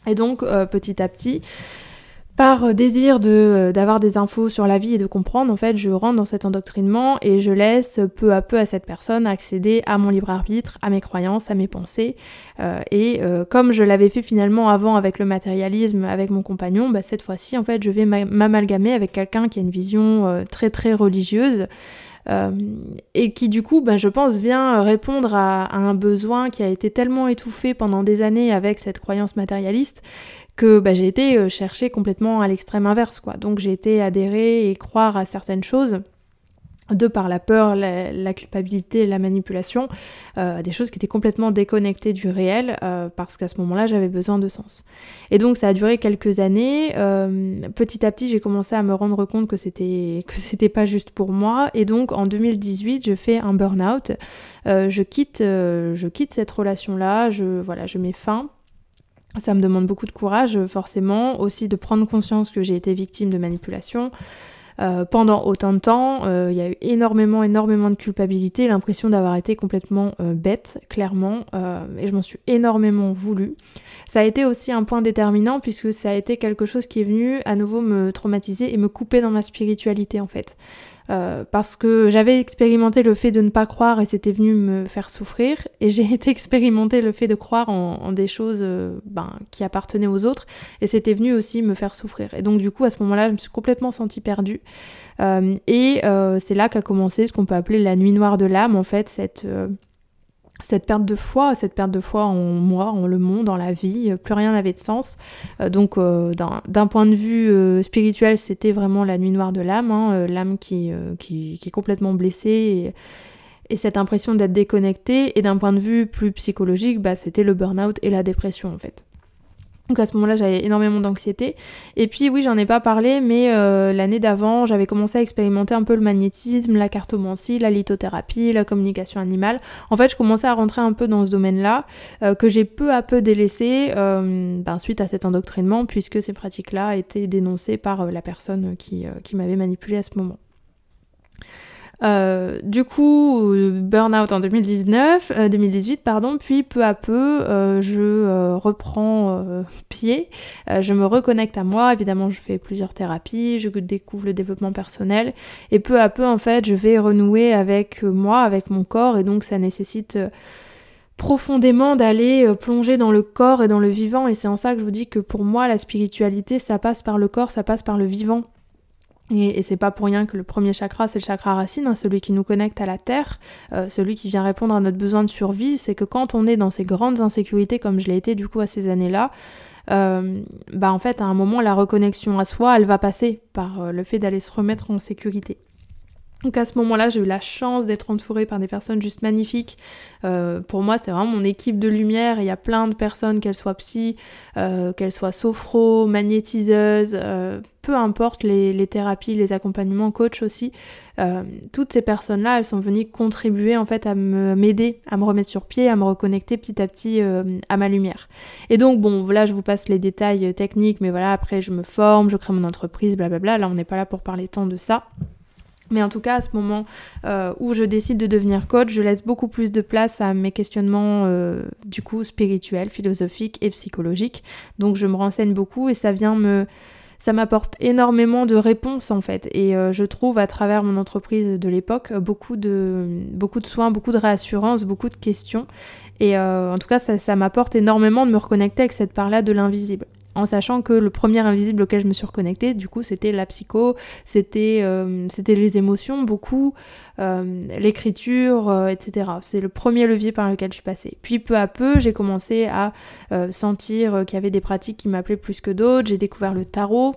Et donc petit à petit, par euh, désir de euh, d'avoir des infos sur la vie et de comprendre, en fait, je rentre dans cet endoctrinement et je laisse peu à peu à cette personne accéder à mon libre arbitre, à mes croyances, à mes pensées. Euh, et comme je l'avais fait finalement avant avec le matérialisme, avec mon compagnon, bah, cette fois-ci, en fait, je vais m'amalgamer avec quelqu'un qui a une vision très très religieuse. et qui du coup, bah, je pense, vient répondre à, un besoin qui a été tellement étouffé pendant des années avec cette croyance matérialiste que bah, j'ai été euh, chercher complètement à l'extrême inverse, quoi. Donc j'ai été adhérer et croire à certaines choses de par la peur, la, culpabilité, la manipulation, euh, des choses qui étaient complètement déconnectées du réel, euh, parce qu'à ce moment-là, j'avais besoin de sens. Et donc, ça a duré quelques années. petit à petit, j'ai commencé à me rendre compte que c'était que c'était pas juste pour moi. Et donc, en 2018, je fais un burn-out. je quitte, je quitte cette relation-là. Je voilà, je mets fin ça me demande beaucoup de courage, forcément, aussi de prendre conscience que j'ai été victime de manipulation. Euh, pendant autant de temps, euh, il y a eu énormément, énormément de culpabilité, l'impression d'avoir été complètement euh, bête, clairement, et je m'en suis énormément voulu. Ça a été aussi un point déterminant puisque ça a été quelque chose qui est venu à nouveau me traumatiser et me couper dans ma spiritualité en fait. Euh, parce que j'avais expérimenté le fait de ne pas croire et c'était venu me faire souffrir, et j'ai été expérimenter le fait de croire en, des choses euh, ben, qui appartenaient aux autres, et c'était venu aussi me faire souffrir. Et donc du coup, à ce moment-là, je me suis complètement sentie perdue. Euh, et c'est là qu'a commencé ce qu'on peut appeler la nuit noire de l'âme, en fait, cette cette perte de foi, cette perte de foi en moi, en le monde, en la vie, euh, plus rien n'avait de sens. Euh, donc euh, d'un point de vue spirituel, c'était vraiment la nuit noire de l'âme, hein, l'âme qui, qui, est complètement blessée et, cette impression d'être déconnectée. Et d'un point de vue plus psychologique, bah, c'était le burn-out et la dépression en fait. Donc à ce moment-là, j'avais énormément d'anxiété. Et puis oui, j'en ai pas parlé, mais euh, l'année d'avant, j'avais commencé à expérimenter un peu le magnétisme, la cartomancie, la lithothérapie, la communication animale. En fait, je commençais à rentrer un peu dans ce domaine-là, euh, que j'ai peu à peu délaissé euh, ben, suite à cet endoctrinement, puisque ces pratiques-là étaient dénoncées par la personne qui, qui m'avait manipulé à ce moment. Euh, du coup, burn-out en 2019, 2018, euh, pardon, puis peu à peu, euh, je reprends pied, je me reconnecte à moi, évidemment je fais plusieurs thérapies, je découvre le développement personnel, et peu à peu, en fait, je vais renouer avec moi, avec mon corps, et donc ça nécessite profondément d'aller plonger dans le corps et dans le vivant, et c'est en ça que je vous dis que pour moi, la spiritualité, ça passe par le corps, ça passe par le vivant. Et, c'est pas pour rien que le premier chakra, c'est le chakra racine, hein, celui qui nous connecte à la terre, euh, celui qui vient répondre à notre besoin de survie. C'est que quand on est dans ces grandes insécurités, comme je l'ai été du coup à ces années-là, euh, bah en fait, à un moment, la reconnexion à soi, elle va passer par euh, le fait d'aller se remettre en sécurité. Donc à ce moment-là, j'ai eu la chance d'être entourée par des personnes juste magnifiques. Euh, pour moi, c'est vraiment mon équipe de lumière. Il y a plein de personnes, qu'elles soient psy, euh, qu'elles soient sophro, magnétiseuses, euh, peu importe les, thérapies, les accompagnements, coach aussi. toutes ces personnes-là, elles sont venues contribuer en fait à m'aider, à me remettre sur pied, à me reconnecter petit à petit à ma lumière. Et donc bon, voilà, je vous passe les détails techniques, mais voilà, après je me forme, je crée mon entreprise, blablabla. Là, on n'est pas là pour parler tant de ça. Mais en tout cas, à ce moment euh, où je décide de devenir coach, je laisse beaucoup plus de place à mes questionnements euh, du coup spirituels, philosophiques et psychologiques. Donc je me renseigne beaucoup et ça vient me... Ça m'apporte énormément de réponses en fait. Et euh, je trouve à travers mon entreprise de l'époque beaucoup de, beaucoup de soins, beaucoup de réassurance, beaucoup de questions. Et en tout cas, ça m'apporte énormément de me reconnecter avec cette part-là de l'invisible en sachant que le premier invisible auquel je me suis reconnectée, du coup, c'était la psycho, c'était euh, les émotions, beaucoup, euh, l'écriture, euh, etc. C'est le premier levier par lequel je suis passée. Puis peu à peu, j'ai commencé à sentir qu'il y avait des pratiques qui m'appelaient plus que d'autres. J'ai découvert le tarot,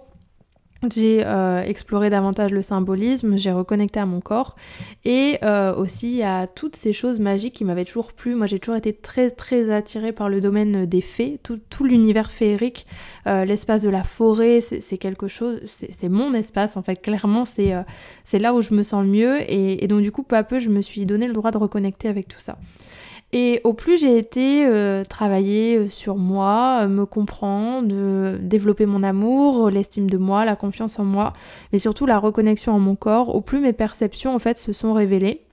j'ai euh, exploré davantage le symbolisme, j'ai reconnecté à mon corps et euh, aussi à toutes ces choses magiques qui m'avaient toujours plu. Moi j'ai toujours été très très attirée par le domaine des fées, tout, l'univers féerique, euh, l'espace de la forêt, c'est quelque chose, c'est mon espace en fait, clairement c'est là où je me sens le mieux et, et donc du coup peu à peu je me suis donné le droit de reconnecter avec tout ça. Et au plus j'ai été euh, travailler euh, sur moi, euh, me comprendre, développer mon amour, l'estime de moi, la confiance en moi, mais surtout la reconnexion en mon corps, au plus mes perceptions en fait se sont révélées.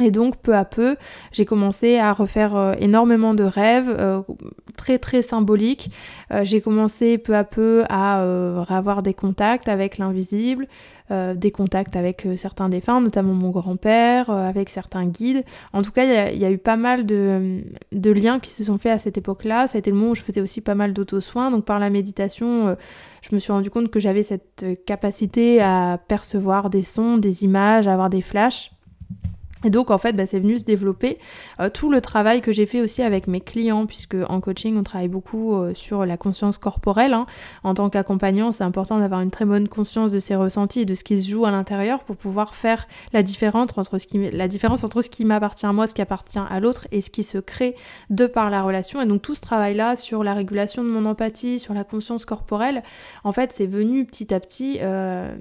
Et donc peu à peu, j'ai commencé à refaire énormément de rêves, très très symboliques. j'ai commencé peu à peu à avoir des contacts avec l'invisible, euh, des contacts avec euh, certains défunts, notamment mon grand-père, euh, avec certains guides. En tout cas, il y, a eu pas mal de, liens qui se sont faits à cette époque-là. Ça a été le moment où je faisais aussi pas mal d'auto-soins. Donc par la méditation, je me suis rendu compte que j'avais cette capacité à percevoir des sons, des images, à avoir des flashs. Et donc en fait, bah, c'est venu se développer euh, tout le travail que j'ai fait aussi avec mes clients, puisque en coaching, on travaille beaucoup euh, sur la conscience corporelle. Hein. En tant qu'accompagnant, c'est important d'avoir une très bonne conscience de ses ressentis et de ce qui se joue à l'intérieur pour pouvoir faire la différence entre ce qui, la différence entre ce qui m'appartient à moi, ce qui appartient à l'autre et ce qui se crée de par la relation. Et donc tout ce travail-là sur la régulation de mon empathie, sur la conscience corporelle, en fait, c'est venu petit à petit euh,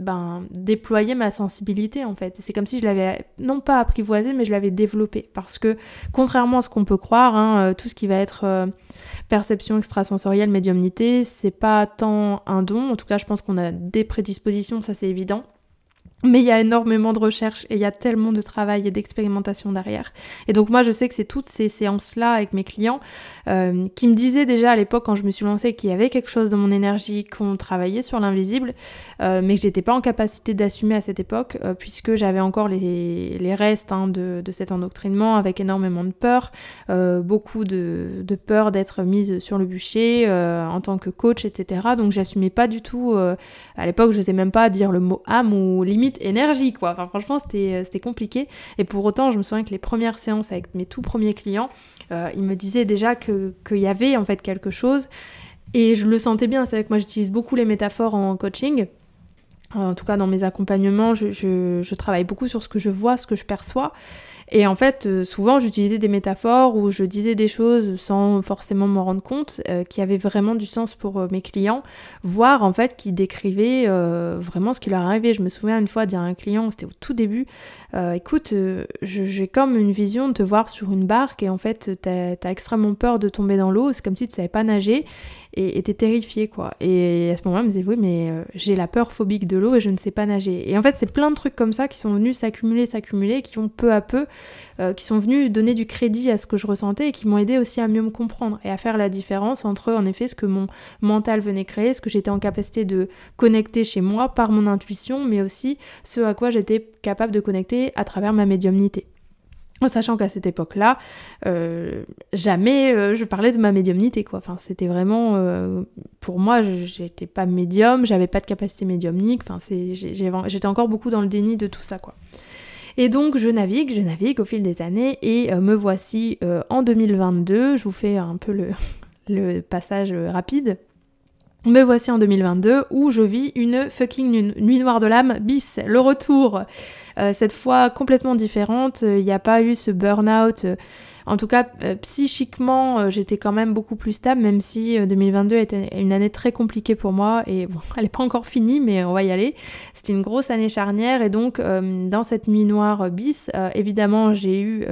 ben, déployer ma sensibilité en fait. C'est comme si je l'avais non pas apprivoisée, mais je l'avais développée. Parce que contrairement à ce qu'on peut croire, hein, euh, tout ce qui va être euh, perception extrasensorielle, médiumnité, c'est pas tant un don. En tout cas, je pense qu'on a des prédispositions, ça c'est évident. Mais il y a énormément de recherches et il y a tellement de travail et d'expérimentation derrière. Et donc moi je sais que c'est toutes ces séances-là avec mes clients euh, qui me disaient déjà à l'époque quand je me suis lancée qu'il y avait quelque chose dans mon énergie, qu'on travaillait sur l'invisible, euh, mais que j'étais pas en capacité d'assumer à cette époque euh, puisque j'avais encore les, les restes hein, de, de, cet endoctrinement avec énormément de peur, beaucoup de, de peur d'être mise sur le bûcher en tant que coach, etc. Donc j'assumais pas du tout, à l'époque je n'osais même pas dire le mot âme ou limite énergie, quoi. Enfin, franchement, euh, c'était compliqué. Et pour autant, je me souviens que les premières séances avec mes tout premiers clients, euh, ils me disaient déjà qu'il y avait en fait quelque chose. Et je le sentais bien. C'est vrai que moi, j'utilise beaucoup les métaphores en coaching. En tout cas, dans mes accompagnements, je, je travaille beaucoup sur ce que je vois, ce que je perçois. Et en fait, euh, souvent, j'utilisais des métaphores ou je disais des choses sans forcément m'en rendre compte, euh, qui avaient vraiment du sens pour euh, mes clients, voire en fait qui décrivaient vraiment ce qui leur arrivait. Je me souviens une fois dire à un client, c'était au tout début, écoute, j'ai comme une vision de te voir sur une barque et en fait, t'as as extrêmement peur de tomber dans l'eau, c'est comme si tu savais pas nager et était terrifiée quoi. Et à ce moment-là, je me disais oui mais euh, j'ai la peur phobique de l'eau et je ne sais pas nager. Et en fait, c'est plein de trucs comme ça qui sont venus s'accumuler, s'accumuler, qui ont peu à peu, euh, qui sont venus donner du crédit à ce que je ressentais et qui m'ont aidé aussi à mieux me comprendre et à faire la différence entre en effet ce que mon mental venait créer, ce que j'étais en capacité de connecter chez moi par mon intuition, mais aussi ce à quoi j'étais capable de connecter à travers ma médiumnité. Sachant qu'à cette époque-là, euh, jamais euh, je parlais de ma médiumnité, quoi. Enfin, c'était vraiment, euh, pour moi, j'étais pas médium, j'avais pas de capacité médiumnique. Enfin, j'étais encore beaucoup dans le déni de tout ça, quoi. Et donc, je navigue, je navigue au fil des années, et me voici en 2022. Je vous fais un peu le passage rapide. Me voici en 2022 où je vis une fucking nuit noire de l'âme bis, le retour. Euh, cette fois complètement différente, il n'y a pas eu ce burn-out en tout cas, euh, psychiquement, euh, j'étais quand même beaucoup plus stable, même si 2022 euh, était une année très compliquée pour moi. Et bon, elle n'est pas encore finie, mais on va y aller. C'était une grosse année charnière. Et donc, dans cette nuit noire bis, évidemment, j'ai eu,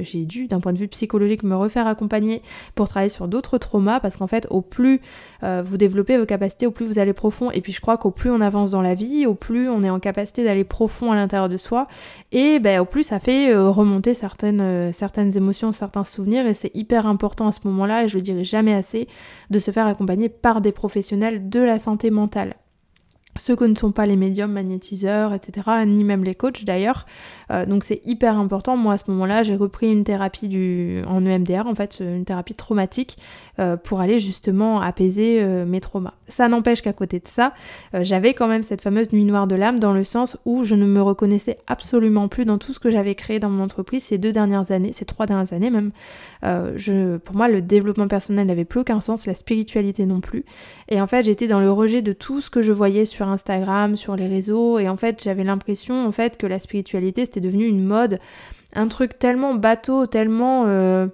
j'ai dû, d'un point de vue psychologique, me refaire accompagner pour travailler sur d'autres traumas. Parce qu'en fait, au plus vous développez vos capacités, au plus vous allez profond. Et puis, je crois qu'au plus on avance dans la vie, au plus on est en capacité d'aller profond à l'intérieur de soi. Et ben, au plus ça fait remonter certaines, certaines émotions certains souvenirs et c'est hyper important à ce moment-là et je le dirai jamais assez de se faire accompagner par des professionnels de la santé mentale ceux que ne sont pas les médiums, magnétiseurs, etc., ni même les coachs d'ailleurs. Euh, donc c'est hyper important. Moi à ce moment-là, j'ai repris une thérapie du... en EMDR, en fait, une thérapie traumatique euh, pour aller justement apaiser euh, mes traumas. Ça n'empêche qu'à côté de ça, j'avais quand même cette fameuse nuit noire de l'âme dans le sens où je ne me reconnaissais absolument plus dans tout ce que j'avais créé dans mon entreprise ces deux dernières années, ces trois dernières années même. Pour moi, le développement personnel n'avait plus aucun sens, la spiritualité non plus. Et en fait, j'étais dans le rejet de tout ce que je voyais sur Instagram, sur les réseaux, et en fait j'avais l'impression en fait que la spiritualité c'était devenu une mode, un truc tellement bateau, tellement euh,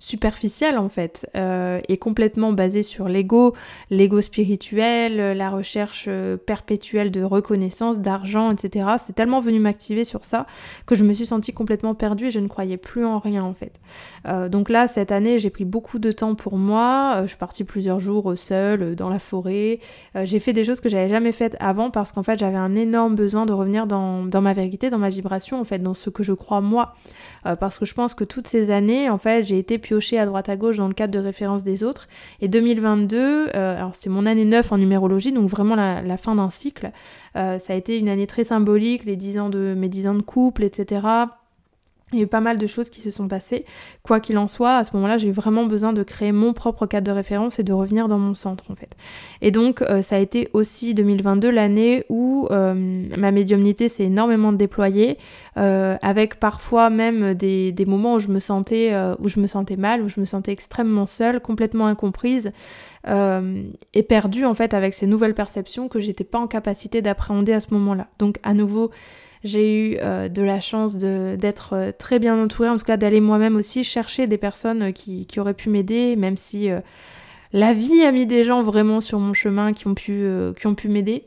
superficielle en fait euh, et complètement basée sur l'ego, l'ego spirituel, la recherche euh, perpétuelle de reconnaissance, d'argent, etc. C'est tellement venu m'activer sur ça que je me suis sentie complètement perdue et je ne croyais plus en rien en fait. Euh, donc là cette année j'ai pris beaucoup de temps pour moi, je suis partie plusieurs jours seule dans la forêt, j'ai fait des choses que j'avais jamais faites avant parce qu'en fait j'avais un énorme besoin de revenir dans, dans, ma vérité, dans ma vibration en fait, dans ce que je crois moi. parce que je pense que toutes ces années en fait j'ai été piocher à droite à gauche dans le cadre de référence des autres. Et 2022, euh, alors c'est mon année 9 en numérologie, donc vraiment la, fin d'un cycle. Euh, ça a été une année très symbolique, les 10 ans de, mes 10 ans de couple, etc. Il y a eu pas mal de choses qui se sont passées. Quoi qu'il en soit, à ce moment-là, j'ai vraiment besoin de créer mon propre cadre de référence et de revenir dans mon centre en fait. Et donc, euh, ça a été aussi 2022 l'année où euh, ma médiumnité s'est énormément déployée, euh, avec parfois même des, moments où je me sentais où je me sentais mal, où je me sentais extrêmement seule, complètement incomprise. et perdue en fait avec ces nouvelles perceptions que j'étais pas en capacité d'appréhender à ce moment-là. Donc à nouveau, j'ai eu euh, de la chance d'être euh, très bien entourée, en tout cas d'aller moi-même aussi chercher des personnes euh, qui, auraient pu m'aider, même si la vie a mis des gens vraiment sur mon chemin qui ont pu, qui ont pu m'aider.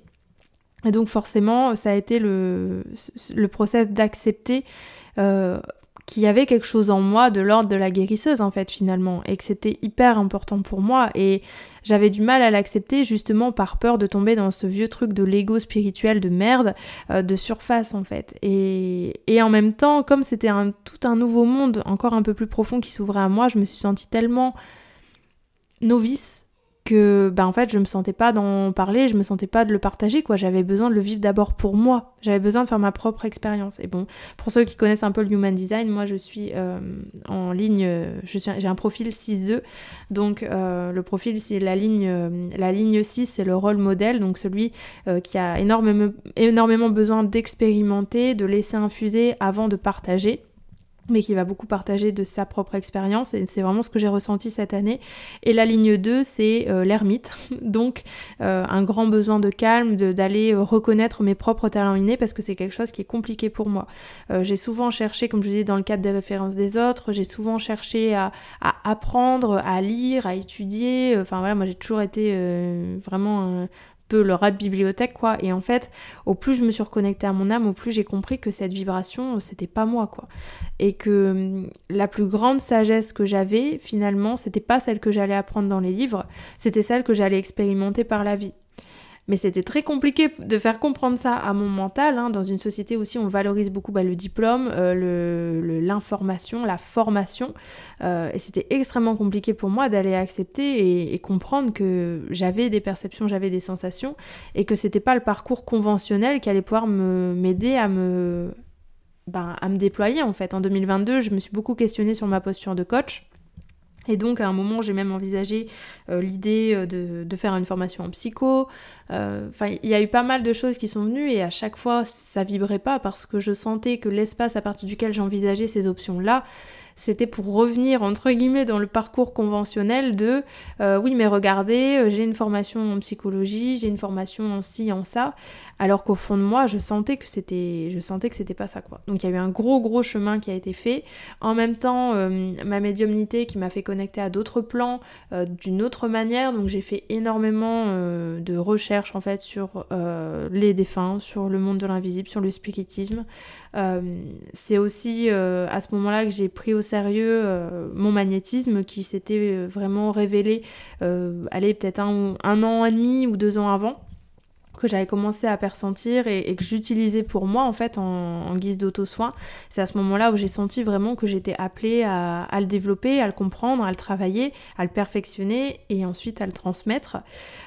Et donc forcément, ça a été le, le process d'accepter qu'il y avait quelque chose en moi de l'ordre de la guérisseuse en fait finalement et que c'était hyper important pour moi et j'avais du mal à l'accepter justement par peur de tomber dans ce vieux truc de l'ego spirituel de merde euh, de surface en fait. Et, et en même temps comme c'était un, tout un nouveau monde encore un peu plus profond qui s'ouvrait à moi je me suis sentie tellement novice que bah en fait je me sentais pas d'en parler, je me sentais pas de le partager quoi, j'avais besoin de le vivre d'abord pour moi, j'avais besoin de faire ma propre expérience. Et bon, pour ceux qui connaissent un peu le human design, moi je suis euh, en ligne, suis j'ai un profil 6-2, donc euh, le profil c'est la ligne la ligne 6 c'est le rôle modèle, donc celui euh, qui a énormément énormément besoin d'expérimenter, de laisser infuser avant de partager. Mais qui va beaucoup partager de sa propre expérience et c'est vraiment ce que j'ai ressenti cette année. Et la ligne 2, c'est euh, l'ermite, donc euh, un grand besoin de calme, d'aller euh, reconnaître mes propres talents innés parce que c'est quelque chose qui est compliqué pour moi. j'ai souvent cherché, comme je disais, dans le cadre des références des autres, j'ai souvent cherché à, à, apprendre, à lire, à étudier. Enfin voilà, moi j'ai toujours été vraiment le rat de bibliothèque, quoi. Et en fait, au plus je me suis reconnectée à mon âme, au plus j'ai compris que cette vibration, c'était pas moi, quoi. Et que hum, la plus grande sagesse que j'avais, finalement, c'était pas celle que j'allais apprendre dans les livres, c'était celle que j'allais expérimenter par la vie. Mais c'était très compliqué de faire comprendre ça à mon mental, hein, dans une société aussi on valorise beaucoup bah, le diplôme, euh, l'information, la formation. Euh, et c'était extrêmement compliqué pour moi d'aller accepter et, comprendre que j'avais des perceptions, j'avais des sensations, et que c'était pas le parcours conventionnel qui allait pouvoir m'aider à me, ben, à me déployer en fait. En 2022, je me suis beaucoup questionnée sur ma posture de coach. Et donc à un moment j'ai même envisagé euh, l'idée euh, de, faire une formation en psycho. Euh, enfin il y a eu pas mal de choses qui sont venues et à chaque fois ça vibrait pas parce que je sentais que l'espace à partir duquel j'envisageais ces options là c'était pour revenir entre guillemets dans le parcours conventionnel de oui mais regardez j'ai une formation en psychologie j'ai une formation en ci en ça alors qu'au fond de moi je sentais que c'était je que c'était pas ça quoi. Donc il y a eu un gros gros chemin qui a été fait. En même temps euh, ma médiumnité qui m'a fait connecter à d'autres plans d'une autre manière. Donc j'ai fait énormément de recherches en fait sur les défunts sur le monde de l'invisible sur le spiritisme. Euh, c'est aussi euh, à ce moment-là que j'ai pris au sérieux euh, mon magnétisme qui s'était vraiment révélé, allez, peut-être un an et demi ou deux ans avant que j'avais commencé à persentir et, que j'utilisais pour moi en fait en, guise d'auto-soin. C'est à ce moment-là où j'ai senti vraiment que j'étais appelée à, le développer, à le comprendre, à le travailler, à le perfectionner et ensuite à le transmettre.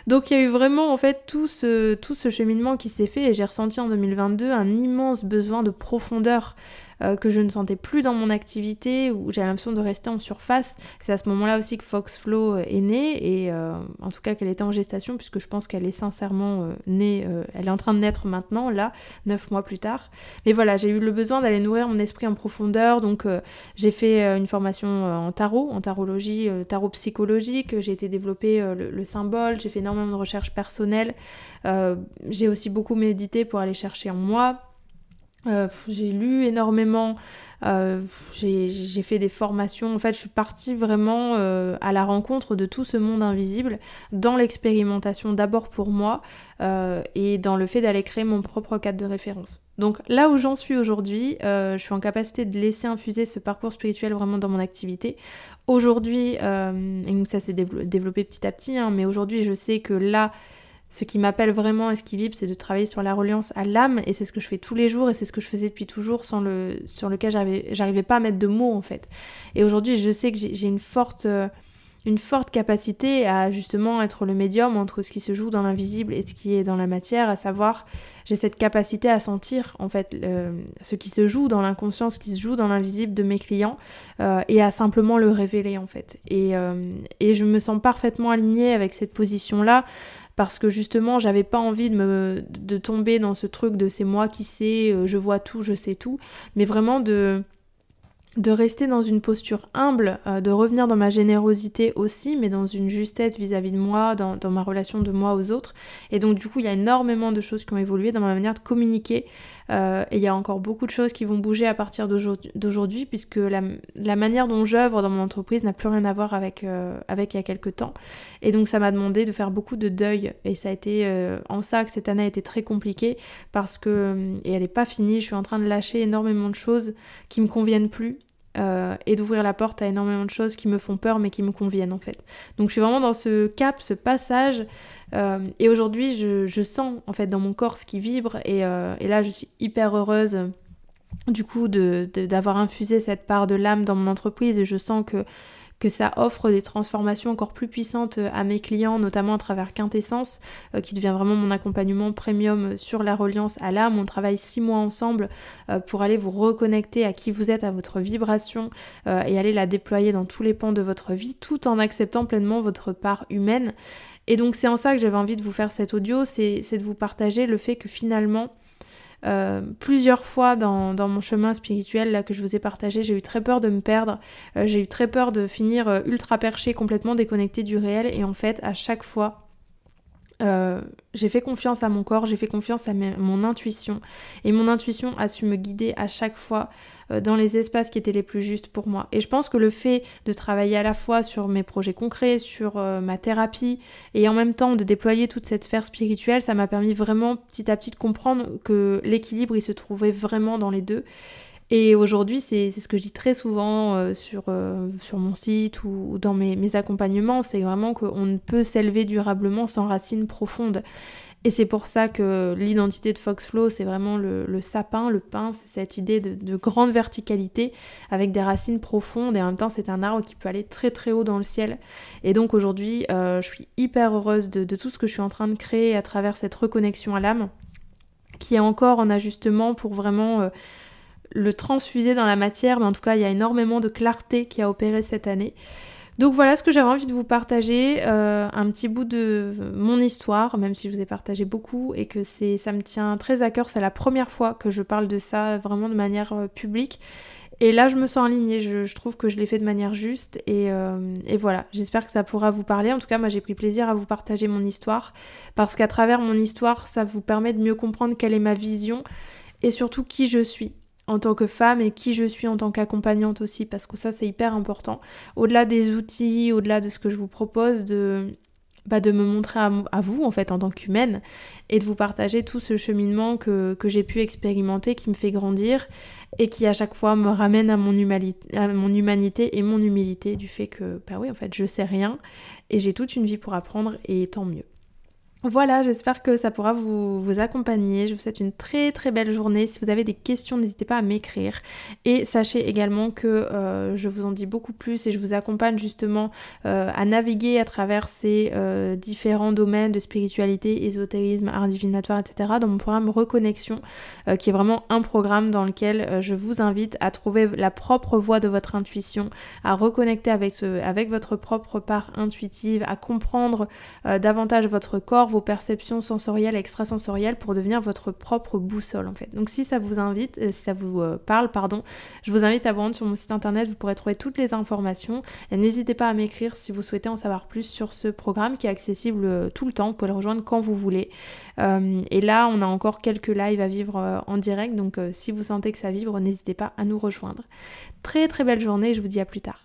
Donc il y a eu vraiment en fait tout ce, tout ce cheminement qui s'est fait et j'ai ressenti en 2022 un immense besoin de profondeur euh, que je ne sentais plus dans mon activité, où j'avais l'impression de rester en surface. C'est à ce moment-là aussi que Foxflow euh, est née, et euh, en tout cas qu'elle était en gestation, puisque je pense qu'elle est sincèrement née, elle est en train de naître maintenant, là, neuf mois plus tard. Mais voilà, j'ai eu le besoin d'aller nourrir mon esprit en profondeur, donc j'ai fait une formation en tarot, en tarologie, tarot psychologique, j'ai été développer le, le, symbole, j'ai fait énormément de recherches personnelles, j'ai aussi beaucoup médité pour aller chercher en moi euh, j'ai lu énormément, euh, j'ai fait des formations. En fait, je suis partie vraiment euh, à la rencontre de tout ce monde invisible, dans l'expérimentation d'abord pour moi et dans le fait d'aller créer mon propre cadre de référence. Donc là où j'en suis aujourd'hui, je suis en capacité de laisser infuser ce parcours spirituel vraiment dans mon activité. Aujourd'hui, et ça s'est développé petit à petit, hein, mais aujourd'hui je sais que là, ce qui m'appelle vraiment et ce qui vibre, c'est de travailler sur la reliance à l'âme, et c'est ce que je fais tous les jours, et c'est ce que je faisais depuis toujours, sans le, sur lequel j'arrivais pas à mettre de mots en fait. Et aujourd'hui, je sais que j'ai une forte, euh, une forte capacité à justement être le médium entre ce qui se joue dans l'invisible et ce qui est dans la matière, à savoir, j'ai cette capacité à sentir en fait ce qui se joue dans l'inconscient, ce qui se joue dans l'invisible de mes clients, euh, et à simplement le révéler en fait. Et, euh, et je me sens parfaitement alignée avec cette position-là parce que justement j'avais pas envie de me de tomber dans ce truc de c'est moi qui sais, euh, je vois tout, je sais tout, mais vraiment de de rester dans une posture humble, euh, de revenir dans ma générosité aussi, mais dans une justesse vis-à-vis de moi, dans, ma relation de moi aux autres. Et donc du coup, il y a énormément de choses qui ont évolué dans ma manière de communiquer. Euh, et il y a encore beaucoup de choses qui vont bouger à partir d'aujourd'hui, puisque la, manière dont j'œuvre dans mon entreprise n'a plus rien à voir avec, euh, avec il y a quelques temps. Et donc ça m'a demandé de faire beaucoup de deuil. Et ça a été en ça que cette année a été très compliquée, parce que, et elle n'est pas finie, je suis en train de lâcher énormément de choses qui me conviennent plus euh, et d'ouvrir la porte à énormément de choses qui me font peur mais qui me conviennent en fait. Donc je suis vraiment dans ce cap, ce passage euh, et aujourd'hui je, sens en fait dans mon corps ce qui vibre et, euh, et là je suis hyper heureuse du coup d'avoir infusé cette part de l'âme dans mon entreprise et je sens que que ça offre des transformations encore plus puissantes euh, à mes clients, notamment à travers Quintessence, euh, qui devient vraiment mon accompagnement premium sur la reliance à l'âme. On travaille six mois ensemble euh, pour aller vous reconnecter à qui vous êtes, à votre vibration, et aller la déployer dans tous les pans de votre vie, tout en acceptant pleinement votre part humaine. Et donc c'est en ça que j'avais envie de vous faire cet audio, c'est de vous partager le fait que finalement, plusieurs fois dans, mon chemin spirituel là, que je vous ai partagé, j'ai eu très peur de me perdre, j'ai eu très peur de finir ultra perché, complètement déconnecté du réel. Et en fait, à chaque fois, euh, j'ai fait confiance à mon corps, j'ai fait confiance à mon intuition. Et mon intuition a su me guider à chaque fois euh, dans les espaces qui étaient les plus justes pour moi. Et je pense que le fait de travailler à la fois sur mes projets concrets, sur euh, ma thérapie, et en même temps de déployer toute cette sphère spirituelle, ça m'a permis vraiment petit à petit de comprendre que l'équilibre, il se trouvait vraiment dans les deux. Et aujourd'hui, c'est ce que je dis très souvent euh, sur, euh, sur mon site ou, dans mes, accompagnements, c'est vraiment qu'on ne peut s'élever durablement sans racines profondes. Et c'est pour ça que l'identité de Foxflow, c'est vraiment le, sapin, le pin, c'est cette idée de, grande verticalité avec des racines profondes et en même temps c'est un arbre qui peut aller très très haut dans le ciel. Et donc aujourd'hui, euh, je suis hyper heureuse de, tout ce que je suis en train de créer à travers cette reconnexion à l'âme qui est encore en ajustement pour vraiment le transfuser dans la matière, mais en tout cas, il y a énormément de clarté qui a opéré cette année. Donc voilà ce que j'avais envie de vous partager, euh, un petit bout de mon histoire, même si je vous ai partagé beaucoup et que c'est, ça me tient très à cœur. C'est la première fois que je parle de ça vraiment de manière euh, publique. Et là, je me sens alignée, je, je trouve que je l'ai fait de manière juste. Euh, et voilà, j'espère que ça pourra vous parler. En tout cas, moi, j'ai pris plaisir à vous partager mon histoire. Parce qu'à travers mon histoire, ça vous permet de mieux comprendre quelle est ma vision et surtout qui je suis en tant que femme et qui je suis en tant qu'accompagnante aussi, parce que ça c'est hyper important. Au-delà des outils, au-delà de ce que je vous propose, de, bah, de me montrer à, vous en fait en tant qu'humaine et de vous partager tout ce cheminement que, j'ai pu expérimenter, qui me fait grandir et qui à chaque fois me ramène à mon, à mon humanité et mon humilité du fait que, bah oui en fait je sais rien et j'ai toute une vie pour apprendre et tant mieux. Voilà, j'espère que ça pourra vous, accompagner. Je vous souhaite une très très belle journée. Si vous avez des questions, n'hésitez pas à m'écrire. Et sachez également que euh, je vous en dis beaucoup plus et je vous accompagne justement euh, à naviguer à travers ces euh, différents domaines de spiritualité, ésotérisme, art divinatoire, etc. dans mon programme Reconnexion, qui est vraiment un programme dans lequel je vous invite à trouver la propre voie de votre intuition, à reconnecter avec votre propre part intuitive, à comprendre davantage votre corps, vos perceptions sensorielles et extrasensorielles pour devenir votre propre boussole en fait. Donc si ça vous invite, euh, si ça vous euh, parle, pardon, je vous invite à vous rendre sur mon site internet, vous pourrez trouver toutes les informations. Et n'hésitez pas à m'écrire si vous souhaitez en savoir plus sur ce programme qui est accessible euh, tout le temps, vous pouvez le rejoindre quand vous voulez. et là, on a encore quelques lives à vivre en direct, donc si vous sentez que ça vibre, n'hésitez pas à nous rejoindre. Très très belle journée, je vous dis à plus tard.